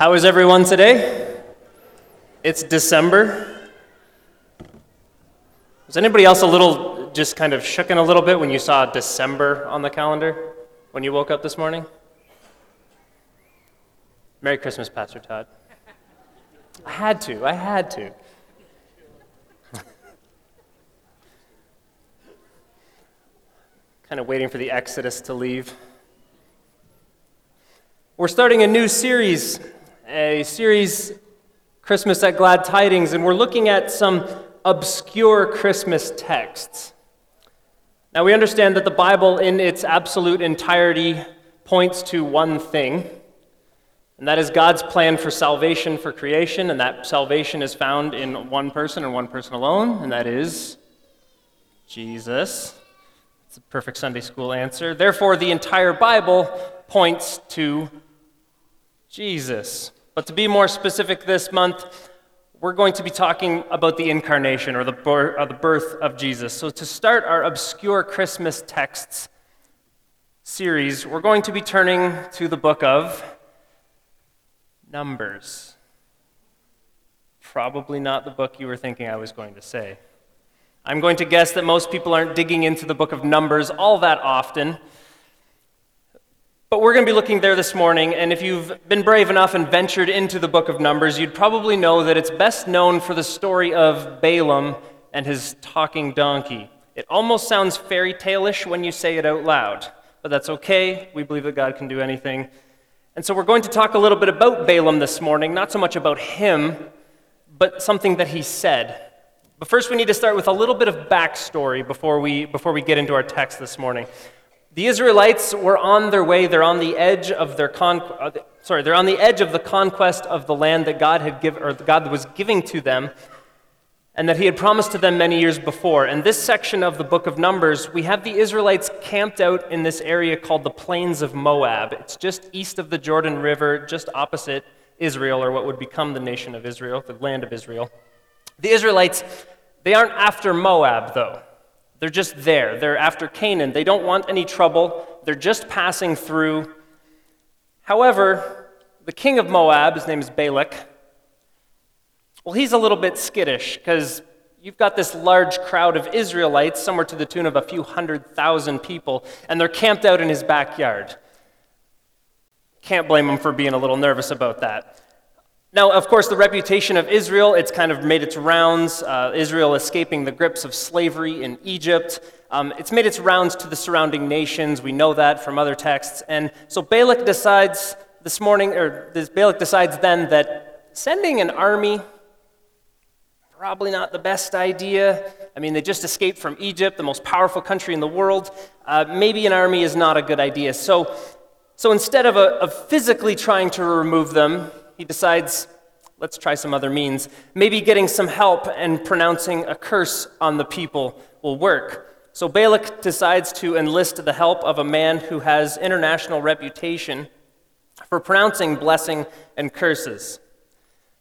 How is everyone today? It's December. Was anybody else a little just kind of shooken a little bit when you saw December on the calendar when you woke up this morning? Merry Christmas, Pastor Todd. I had to, I had to. kind of waiting for the Exodus to leave. We're starting a new series, a series, Christmas at Glad Tidings, and we're looking at some obscure Christmas texts. Now, we understand that the Bible, in its absolute entirety, points to one thing, and that is God's plan for salvation for creation, and that salvation is found in one person and one person alone, and that is Jesus. It's a perfect Sunday school answer. Therefore, the entire Bible points to Jesus. But to be more specific this month, we're going to be talking about the incarnation or the, birth, uh, or the birth of Jesus. So, to start our obscure Christmas texts series, we're going to be turning to the book of Numbers. Probably not the book you were thinking I was going to say. I'm going to guess that most people aren't digging into the book of Numbers all that often. But we're going to be looking there this morning, and if you've been brave enough and ventured into the book of Numbers, you'd probably know that it's best known for the story of Balaam and his talking donkey. It almost sounds fairy tale-ish when you say it out loud, but that's okay. We believe that God can do anything. And so we're going to talk a little bit about Balaam this morning, not so much about him, but something that he said. But first, we need to start with a little bit of backstory before we, before we get into our text this morning. The Israelites were on their way, they're on the edge of their con- uh, sorry, they're on the edge of the conquest of the land that God had given, or God was giving to them, and that He had promised to them many years before. In this section of the book of Numbers, we have the Israelites camped out in this area called the Plains of Moab. It's just east of the Jordan River, just opposite Israel, or what would become the nation of Israel, the land of Israel. The Israelites, they aren't after Moab, though. They're just there. They're after Canaan. They don't want any trouble. They're just passing through. However, the king of Moab, his name is Balak, well, he's a little bit skittish because you've got this large crowd of Israelites, somewhere to the tune of a few hundred thousand people, and they're camped out in his backyard. Can't blame him for being a little nervous about that. Now, of course, the reputation of Israel, it's kind of made its rounds. Uh, Israel escaping the grips of slavery in Egypt. Um, it's made its rounds to the surrounding nations. We know that from other texts. And so Balak decides this morning, or this Balak decides then that sending an army, probably not the best idea. I mean, they just escaped from Egypt, the most powerful country in the world. Uh, maybe an army is not a good idea. So, so instead of, a, of physically trying to remove them, he decides, let's try some other means. Maybe getting some help and pronouncing a curse on the people will work. So Balak decides to enlist the help of a man who has international reputation for pronouncing blessing and curses.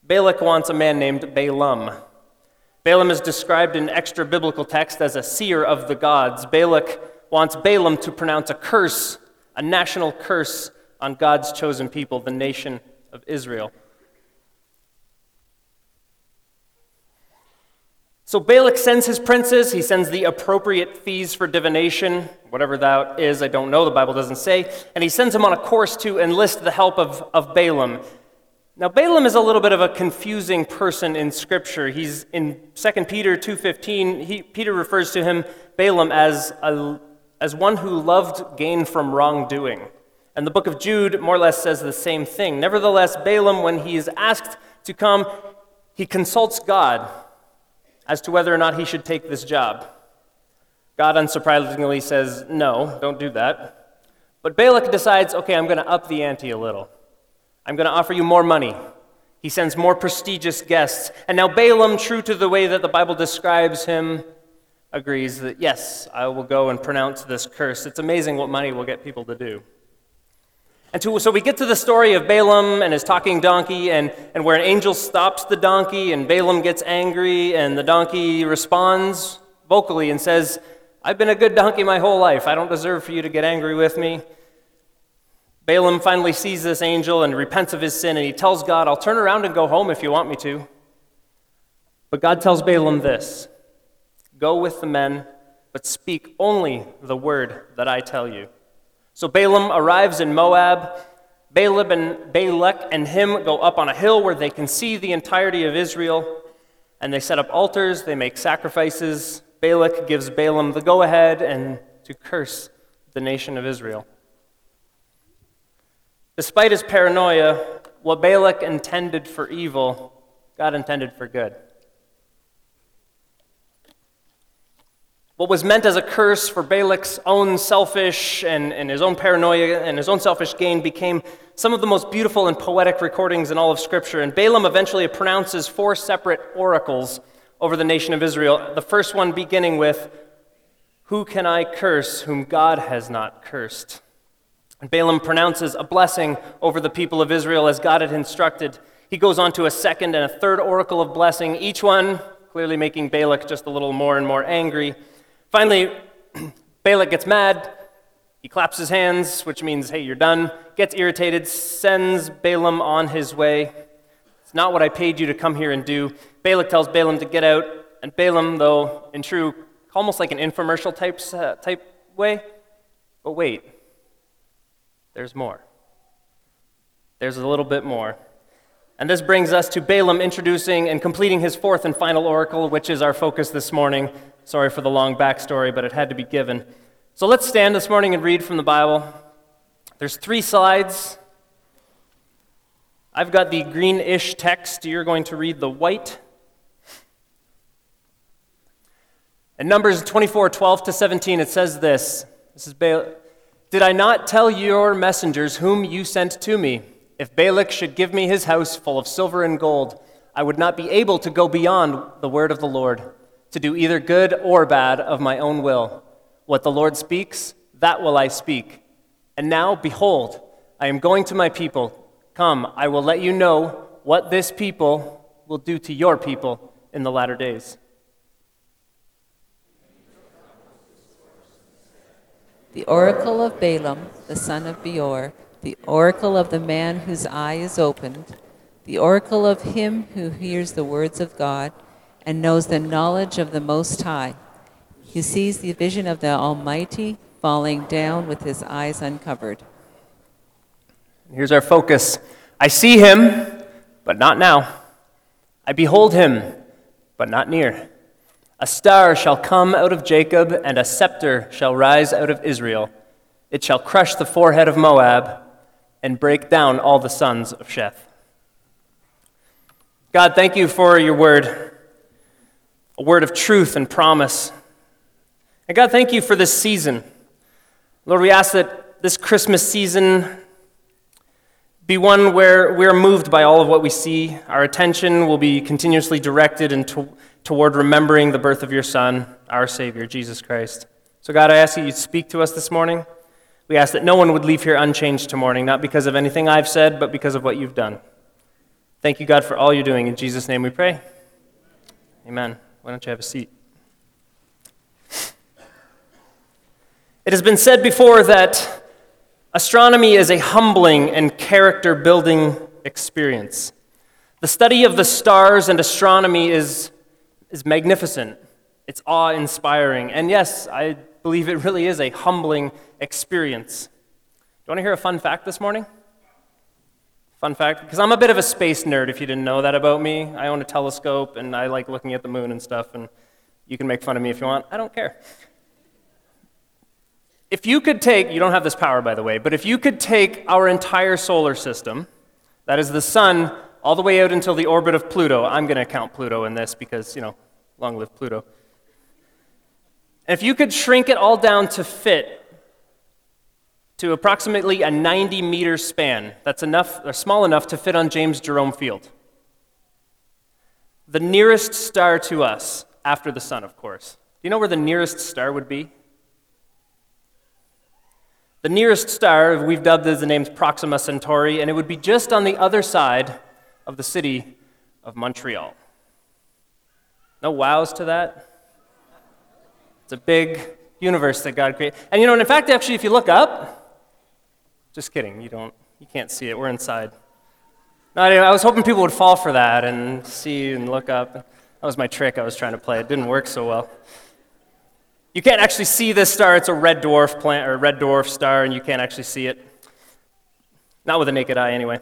Balak wants a man named Balaam. Balaam is described in extra biblical text as a seer of the gods. Balak wants Balaam to pronounce a curse, a national curse on God's chosen people, the nation of Israel. So Balak sends his princes, he sends the appropriate fees for divination, whatever that is, I don't know, the Bible doesn't say, and he sends him on a course to enlist the help of, of Balaam. Now Balaam is a little bit of a confusing person in scripture. He's in 2 Peter 2:15, he, Peter refers to him Balaam as a, as one who loved gain from wrongdoing. And the book of Jude more or less says the same thing. Nevertheless, Balaam, when he is asked to come, he consults God as to whether or not he should take this job. God unsurprisingly says, No, don't do that. But Balak decides, okay, I'm going to up the ante a little. I'm going to offer you more money. He sends more prestigious guests. And now Balaam, true to the way that the Bible describes him, agrees that, yes, I will go and pronounce this curse. It's amazing what money will get people to do. And to, so we get to the story of Balaam and his talking donkey, and, and where an angel stops the donkey, and Balaam gets angry, and the donkey responds vocally and says, I've been a good donkey my whole life. I don't deserve for you to get angry with me. Balaam finally sees this angel and repents of his sin, and he tells God, I'll turn around and go home if you want me to. But God tells Balaam this Go with the men, but speak only the word that I tell you. So Balaam arrives in Moab. Balaam and Balak and him go up on a hill where they can see the entirety of Israel, and they set up altars, they make sacrifices. Balak gives Balaam the go ahead and to curse the nation of Israel. Despite his paranoia, what Balak intended for evil, God intended for good. What was meant as a curse for Balak's own selfish and, and his own paranoia and his own selfish gain became some of the most beautiful and poetic recordings in all of Scripture. And Balaam eventually pronounces four separate oracles over the nation of Israel. The first one beginning with, Who can I curse whom God has not cursed? And Balaam pronounces a blessing over the people of Israel as God had instructed. He goes on to a second and a third oracle of blessing, each one clearly making Balak just a little more and more angry. Finally, Balak gets mad. He claps his hands, which means, hey, you're done. Gets irritated, sends Balaam on his way. It's not what I paid you to come here and do. Balak tells Balaam to get out, and Balaam, though, in true, almost like an infomercial type, uh, type way, but wait, there's more. There's a little bit more. And this brings us to Balaam introducing and completing his fourth and final oracle, which is our focus this morning. Sorry for the long backstory, but it had to be given. So let's stand this morning and read from the Bible. There's three slides. I've got the greenish text. You're going to read the white. In Numbers 24 12 to 17, it says this. This is Balaam. Did I not tell your messengers whom you sent to me? If Balak should give me his house full of silver and gold, I would not be able to go beyond the word of the Lord, to do either good or bad of my own will. What the Lord speaks, that will I speak. And now, behold, I am going to my people. Come, I will let you know what this people will do to your people in the latter days. The oracle of Balaam, the son of Beor, the oracle of the man whose eye is opened, the oracle of him who hears the words of God and knows the knowledge of the Most High, He sees the vision of the Almighty falling down with his eyes uncovered. Here's our focus I see him, but not now. I behold him, but not near. A star shall come out of Jacob, and a scepter shall rise out of Israel. It shall crush the forehead of Moab and break down all the sons of Sheth. God, thank you for your word, a word of truth and promise. And God, thank you for this season. Lord, we ask that this Christmas season be one where we're moved by all of what we see. Our attention will be continuously directed into toward remembering the birth of your Son, our Savior, Jesus Christ. So, God, I ask that you speak to us this morning. We ask that no one would leave here unchanged tomorrow, not because of anything I've said, but because of what you've done. Thank you, God, for all you're doing. In Jesus' name we pray. Amen. Why don't you have a seat? It has been said before that astronomy is a humbling and character building experience. The study of the stars and astronomy is is magnificent. It's awe inspiring. And yes, I believe it really is a humbling experience. Do you want to hear a fun fact this morning? Fun fact, because I'm a bit of a space nerd if you didn't know that about me. I own a telescope and I like looking at the moon and stuff, and you can make fun of me if you want. I don't care. If you could take, you don't have this power by the way, but if you could take our entire solar system, that is the sun, all the way out until the orbit of Pluto. I'm going to count Pluto in this because, you know, long live Pluto. If you could shrink it all down to fit to approximately a 90 meter span, that's enough, or small enough to fit on James Jerome Field. The nearest star to us, after the sun, of course. Do you know where the nearest star would be? The nearest star, we've dubbed as the name Proxima Centauri, and it would be just on the other side of the city of Montreal. No wows to that? It's a big universe that God created. And you know, and in fact, actually, if you look up, Just kidding. You don't. You can't see it. We're inside. No, I was hoping people would fall for that and see and look up. That was my trick I was trying to play. It didn't work so well. You can't actually see this star. It's a red dwarf planet or red dwarf star, and you can't actually see it. Not with a naked eye, anyway.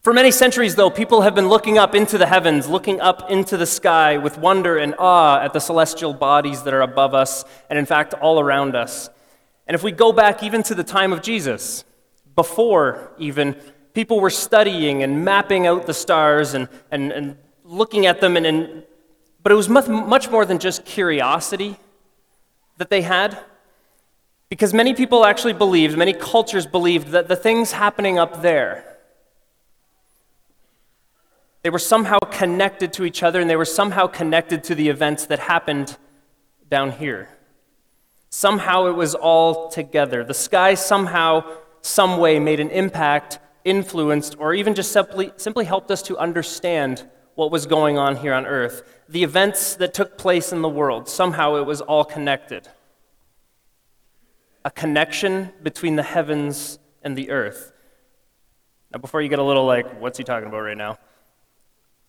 For many centuries, though, people have been looking up into the heavens, looking up into the sky with wonder and awe at the celestial bodies that are above us, and in fact, all around us. And if we go back even to the time of Jesus, before even, people were studying and mapping out the stars and, and, and looking at them, and, and, but it was much, much more than just curiosity that they had. Because many people actually believed, many cultures believed, that the things happening up there, they were somehow connected to each other and they were somehow connected to the events that happened down here. Somehow it was all together. The sky somehow, some way made an impact, influenced, or even just simply, simply helped us to understand what was going on here on earth. The events that took place in the world, somehow it was all connected. A connection between the heavens and the earth. Now, before you get a little like, what's he talking about right now?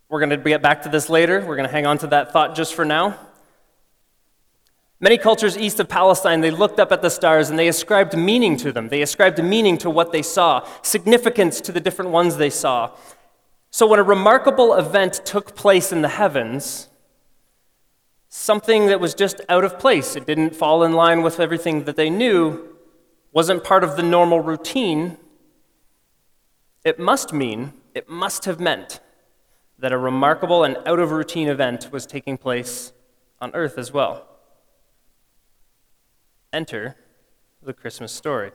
We're going to get back to this later. We're going to hang on to that thought just for now. Many cultures east of Palestine, they looked up at the stars and they ascribed meaning to them. They ascribed meaning to what they saw, significance to the different ones they saw. So when a remarkable event took place in the heavens, something that was just out of place, it didn't fall in line with everything that they knew, wasn't part of the normal routine, it must mean, it must have meant that a remarkable and out of routine event was taking place on earth as well. Enter the Christmas story.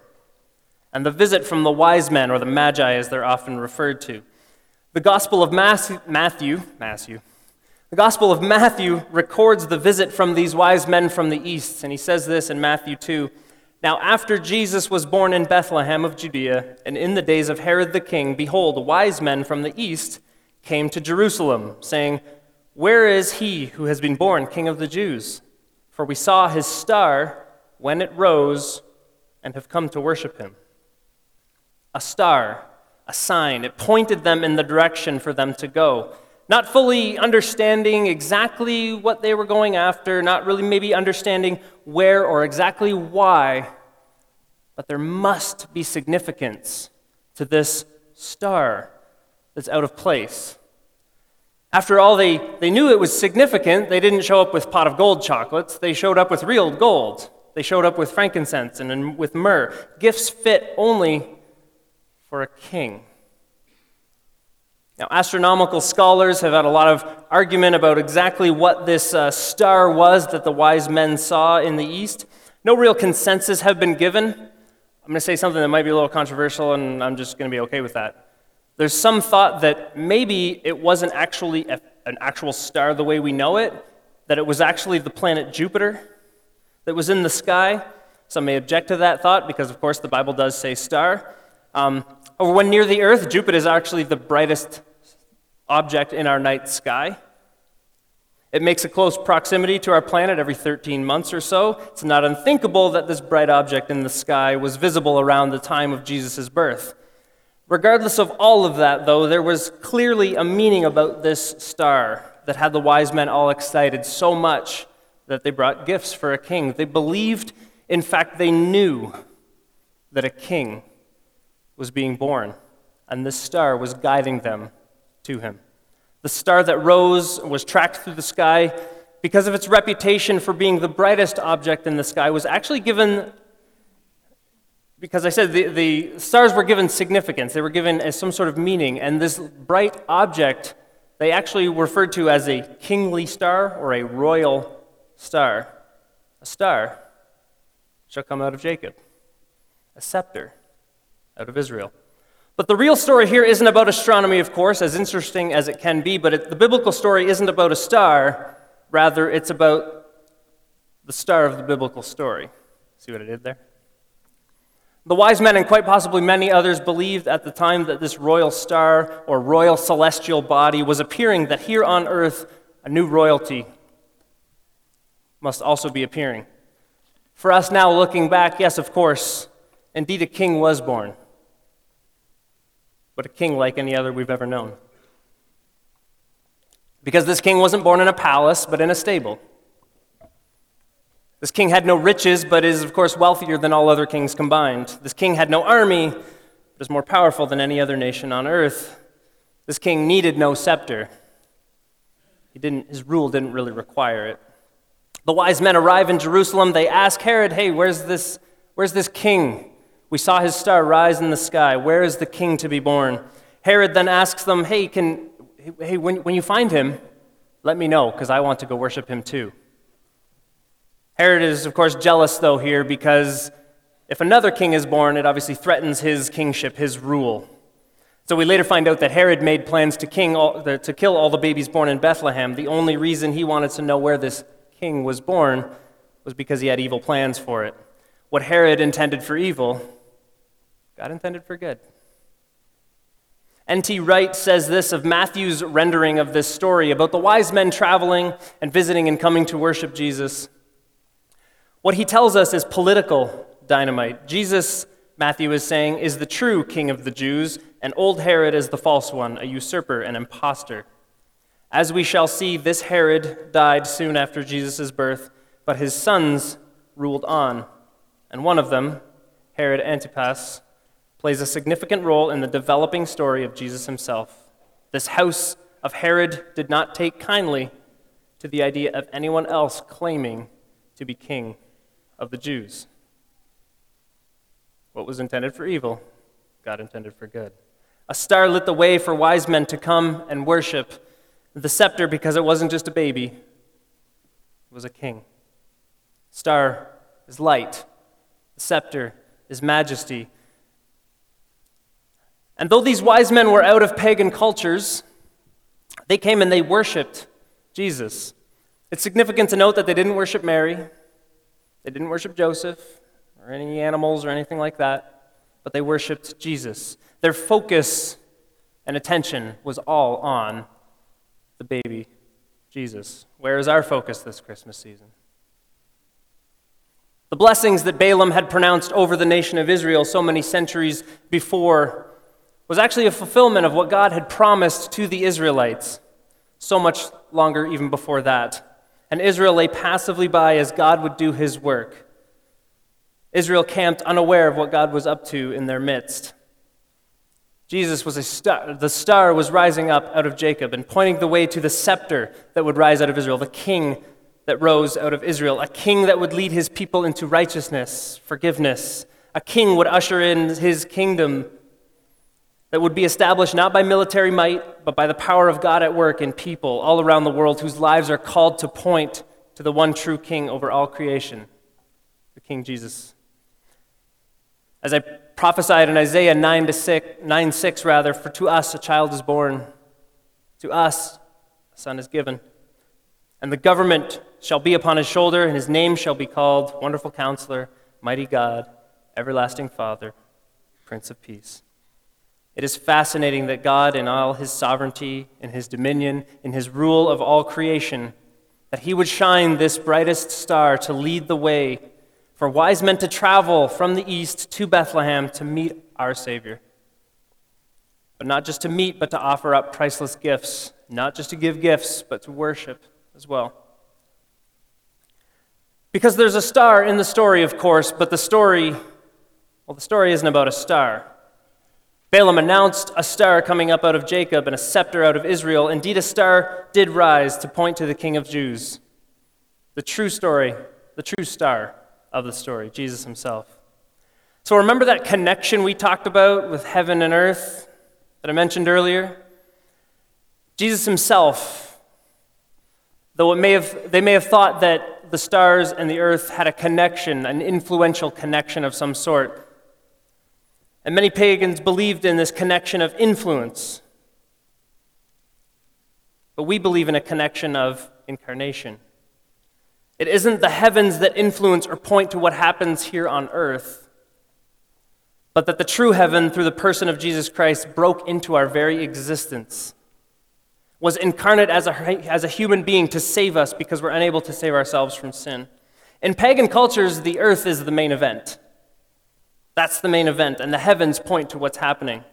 And the visit from the wise men, or the magi as they're often referred to. The Gospel of Matthew, Matthew, the Gospel of Matthew records the visit from these wise men from the east, and he says this in Matthew 2. Now, after Jesus was born in Bethlehem of Judea, and in the days of Herod the king, behold, wise men from the east came to Jerusalem, saying, Where is he who has been born King of the Jews? For we saw his star when it rose and have come to worship him. A star, a sign, it pointed them in the direction for them to go. Not fully understanding exactly what they were going after, not really maybe understanding where or exactly why, but there must be significance to this star that's out of place. After all, they, they knew it was significant. They didn't show up with pot of gold chocolates. They showed up with real gold. They showed up with frankincense and, with myrrh, gifts fit only for a king. Now, astronomical scholars have had a lot of argument about exactly what this uh, star was that the wise men saw in the east. No real consensus have been given. I'm going to say something that might be a little controversial, and I'm just going to be okay with that. There's some thought that maybe it wasn't actually a, an actual star the way we know it, that it was actually the planet Jupiter that was in the sky. Some may object to that thought because, of course, the Bible does say star. Um, or when near the Earth, Jupiter is actually the brightest object in our night sky. It makes a close proximity to our planet every 13 months or so. It's not unthinkable that this bright object in the sky was visible around the time of Jesus' birth. Regardless of all of that, though, there was clearly a meaning about this star that had the wise men all excited so much that they brought gifts for a king. They believed, in fact, they knew that a king was being born, and this star was guiding them to him. The star that rose was tracked through the sky because of its reputation for being the brightest object in the sky was actually given because I said the, the stars were given significance, they were given as some sort of meaning, and this bright object they actually referred to as a kingly star or a royal star. A star shall come out of Jacob, a scepter out of Israel. But the real story here isn't about astronomy, of course, as interesting as it can be, but it, the biblical story isn't about a star. Rather, it's about the star of the biblical story. See what I did there? The wise men, and quite possibly many others, believed at the time that this royal star or royal celestial body was appearing, that here on earth a new royalty must also be appearing. For us now, looking back, yes, of course, Indeed, a king was born, but a king like any other we've ever known. Because this king wasn't born in a palace, but in a stable. This king had no riches, but is, of course, wealthier than all other kings combined. This king had no army, but is more powerful than any other nation on earth. This king needed no scepter. He didn't, his rule didn't really require it. The wise men arrive in Jerusalem. They ask Herod, Hey, where's this, where's this king? We saw his star rise in the sky. Where is the king to be born? Herod then asks them, Hey, can, hey when, when you find him, let me know, because I want to go worship him too. Herod is, of course, jealous, though, here, because if another king is born, it obviously threatens his kingship, his rule. So we later find out that Herod made plans to, king all, to kill all the babies born in Bethlehem. The only reason he wanted to know where this king was born was because he had evil plans for it. What Herod intended for evil, God intended for good. N.T. Wright says this of Matthew's rendering of this story about the wise men traveling and visiting and coming to worship Jesus. What he tells us is political dynamite. Jesus, Matthew is saying, is the true king of the Jews, and old Herod is the false one, a usurper, an impostor. As we shall see, this Herod died soon after Jesus' birth, but his sons ruled on. And one of them, Herod Antipas, plays a significant role in the developing story of Jesus himself. This house of Herod did not take kindly to the idea of anyone else claiming to be king of the Jews. What was intended for evil, God intended for good. A star lit the way for wise men to come and worship the scepter because it wasn't just a baby, it was a king. Star is light, the scepter is majesty. And though these wise men were out of pagan cultures, they came and they worshiped Jesus. It's significant to note that they didn't worship Mary, they didn't worship Joseph, or any animals or anything like that, but they worshiped Jesus. Their focus and attention was all on the baby Jesus. Where is our focus this Christmas season? The blessings that Balaam had pronounced over the nation of Israel so many centuries before was actually a fulfillment of what God had promised to the Israelites so much longer even before that. And Israel lay passively by as God would do his work. Israel camped unaware of what God was up to in their midst. Jesus was a star. The star was rising up out of Jacob and pointing the way to the scepter that would rise out of Israel, the king that rose out of Israel, a king that would lead his people into righteousness, forgiveness. A king would usher in his kingdom that would be established not by military might, but by the power of God at work in people all around the world whose lives are called to point to the one true king over all creation, the King Jesus. As I prophesied in Isaiah 9, to 6, 9 6, rather, for to us a child is born, to us a son is given. And the government shall be upon his shoulder, and his name shall be called Wonderful Counselor, Mighty God, Everlasting Father, Prince of Peace. It is fascinating that God, in all his sovereignty, in his dominion, in his rule of all creation, that he would shine this brightest star to lead the way for wise men to travel from the east to Bethlehem to meet our Savior. But not just to meet, but to offer up priceless gifts. Not just to give gifts, but to worship as well. Because there's a star in the story, of course, but the story, well, the story isn't about a star. Balaam announced a star coming up out of Jacob and a scepter out of Israel. Indeed, a star did rise to point to the King of Jews. The true story, the true star of the story, Jesus himself. So remember that connection we talked about with heaven and earth that I mentioned earlier? Jesus himself, though it may have, they may have thought that the stars and the earth had a connection, an influential connection of some sort. And many pagans believed in this connection of influence. But we believe in a connection of incarnation. It isn't the heavens that influence or point to what happens here on earth, but that the true heaven, through the person of Jesus Christ, broke into our very existence, was incarnate as a, as a human being to save us because we're unable to save ourselves from sin. In pagan cultures, the earth is the main event. That's the main event, and the heavens point to what's happening.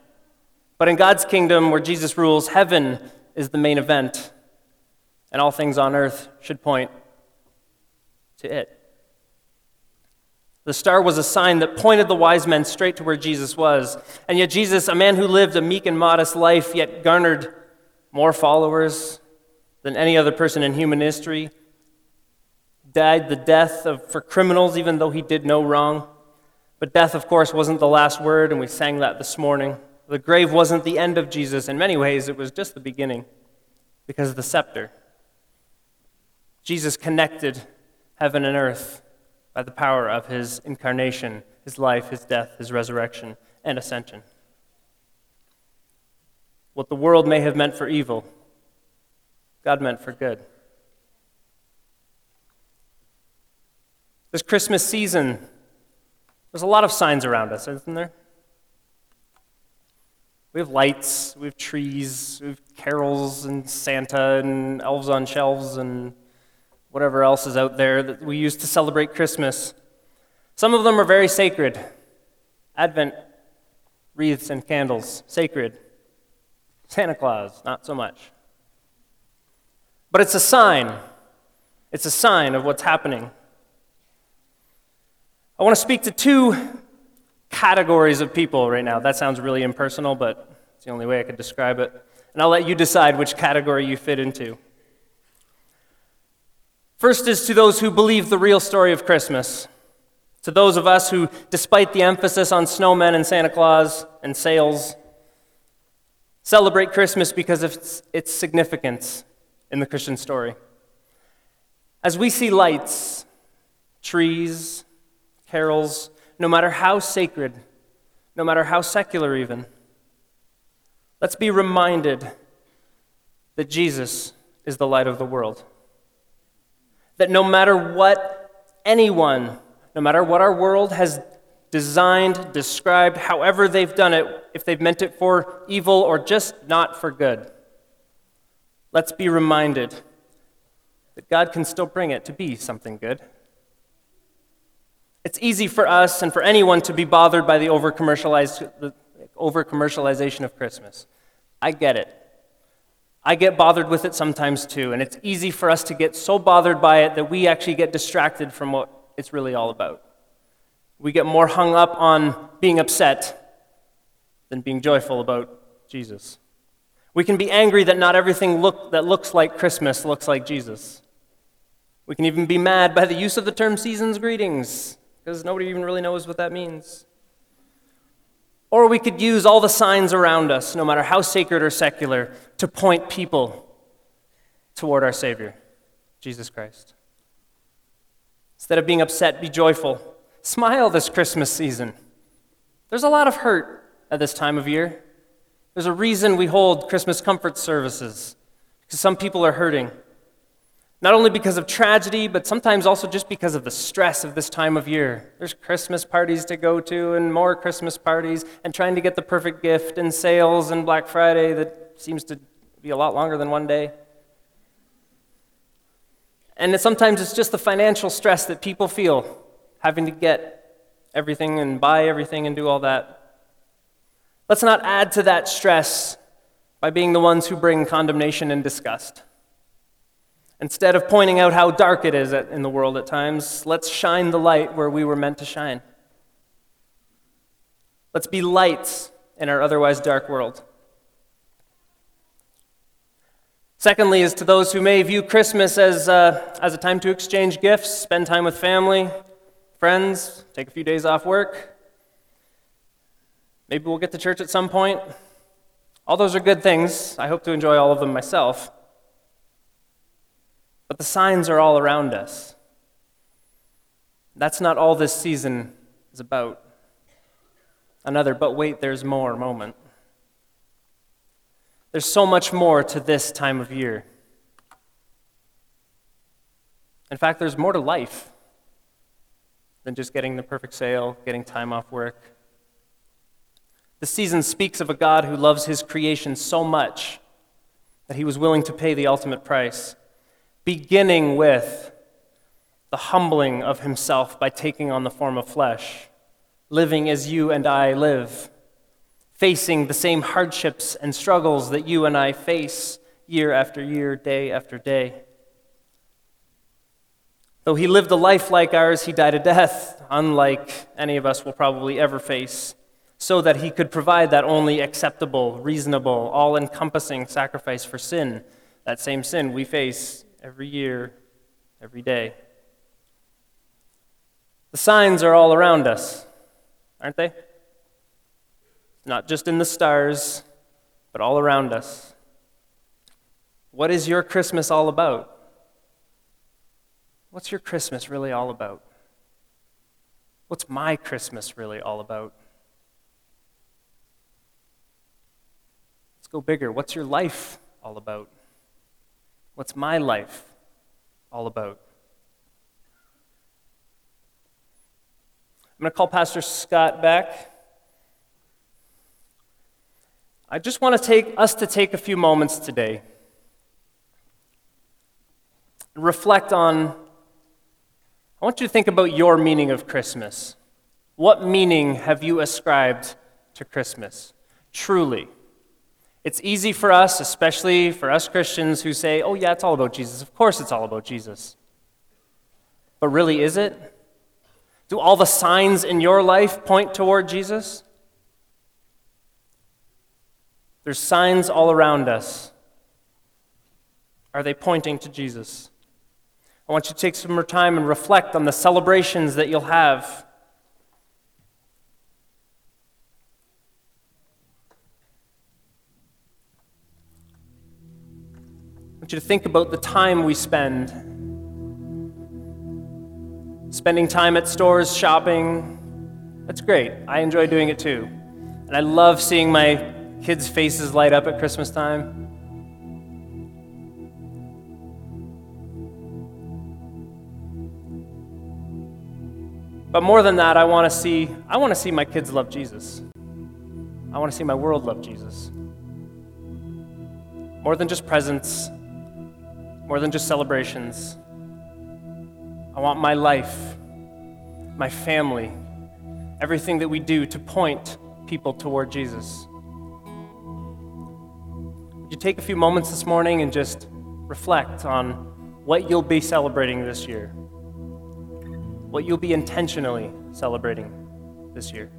But in God's kingdom, where Jesus rules, heaven is the main event, and all things on earth should point to it. The star was a sign that pointed the wise men straight to where Jesus was. And yet, Jesus, a man who lived a meek and modest life, yet garnered more followers than any other person in human history, died the death of, for criminals, even though he did no wrong. But death, of course, wasn't the last word, and we sang that this morning. The grave wasn't the end of Jesus. In many ways, it was just the beginning because of the scepter. Jesus connected heaven and earth by the power of his incarnation, his life, his death, his resurrection, and ascension. What the world may have meant for evil, God meant for good. This Christmas season, there's a lot of signs around us, isn't there? We have lights, we have trees, we have carols and Santa and elves on shelves and whatever else is out there that we use to celebrate Christmas. Some of them are very sacred. Advent wreaths and candles, sacred. Santa Claus, not so much. But it's a sign. It's a sign of what's happening. I want to speak to two categories of people right now. That sounds really impersonal, but it's the only way I could describe it. And I'll let you decide which category you fit into. First is to those who believe the real story of Christmas. To those of us who, despite the emphasis on snowmen and Santa Claus and sales, celebrate Christmas because of its, its significance in the Christian story. As we see lights, trees, carols, no matter how sacred, no matter how secular even, let's be reminded that Jesus is the light of the world that no matter what anyone, no matter what our world has designed, described, however they've done it, if they've meant it for evil or just not for good, let's be reminded that God can still bring it to be something good. It's easy for us and for anyone to be bothered by the over commercialization of Christmas. I get it. I get bothered with it sometimes too, and it's easy for us to get so bothered by it that we actually get distracted from what it's really all about. We get more hung up on being upset than being joyful about Jesus. We can be angry that not everything look, that looks like Christmas looks like Jesus. We can even be mad by the use of the term season's greetings, because nobody even really knows what that means. Or we could use all the signs around us, no matter how sacred or secular, to point people toward our Savior, Jesus Christ. Instead of being upset, be joyful. Smile this Christmas season. There's a lot of hurt at this time of year. There's a reason we hold Christmas comfort services, because some people are hurting. Not only because of tragedy, but sometimes also just because of the stress of this time of year. There's Christmas parties to go to, and more Christmas parties, and trying to get the perfect gift, and sales, and Black Friday that seems to be a lot longer than one day. And sometimes it's just the financial stress that people feel, having to get everything and buy everything and do all that. Let's not add to that stress by being the ones who bring condemnation and disgust. Instead of pointing out how dark it is in the world at times, let's shine the light where we were meant to shine. Let's be lights in our otherwise dark world. Secondly, is to those who may view Christmas as, uh, as a time to exchange gifts, spend time with family, friends, take a few days off work. Maybe we'll get to church at some point. All those are good things. I hope to enjoy all of them myself. But the signs are all around us. That's not all this season is about. Another, but wait, there's more moment. There's so much more to this time of year. In fact, there's more to life than just getting the perfect sale, getting time off work. The season speaks of a God who loves his creation so much that he was willing to pay the ultimate price beginning with the humbling of himself by taking on the form of flesh living as you and I live, facing the same hardships and struggles that you and I face year after year, day after day. Though he lived a life like ours, he died a death unlike any of us will probably ever face, so that he could provide that only acceptable, reasonable, all encompassing sacrifice for sin, that same sin we face every year, every day. The signs are all around us, aren't they? Not just in the stars, but all around us. What is your Christmas all about? What's your Christmas really all about? What's my Christmas really all about? Let's go bigger. What's your life all about? What's my life all about? I'm going to call Pastor Scott back. I just want to take us to take a few moments today and reflect on I want you to think about your meaning of Christmas. What meaning have you ascribed to Christmas? Truly. It's easy for us, especially for us Christians who say, oh, yeah, it's all about Jesus. Of course, it's all about Jesus. But really, is it? Do all the signs in your life point toward Jesus? There's signs all around us. Are they pointing to Jesus? I want you to take some more time and reflect on the celebrations that you'll have. I want you to think about the time we spend. Spending time at stores, shopping, that's great. I enjoy doing it too. And I love seeing my kids' faces light up at Christmas time. But more than that, I want to see I want to see my kids love Jesus. I want to see my world love Jesus. More than just presents, more than just celebrations. I want my life, my family, everything that we do to point people toward Jesus. You take a few moments this morning and just reflect on what you'll be celebrating this year? what you'll be intentionally celebrating this year.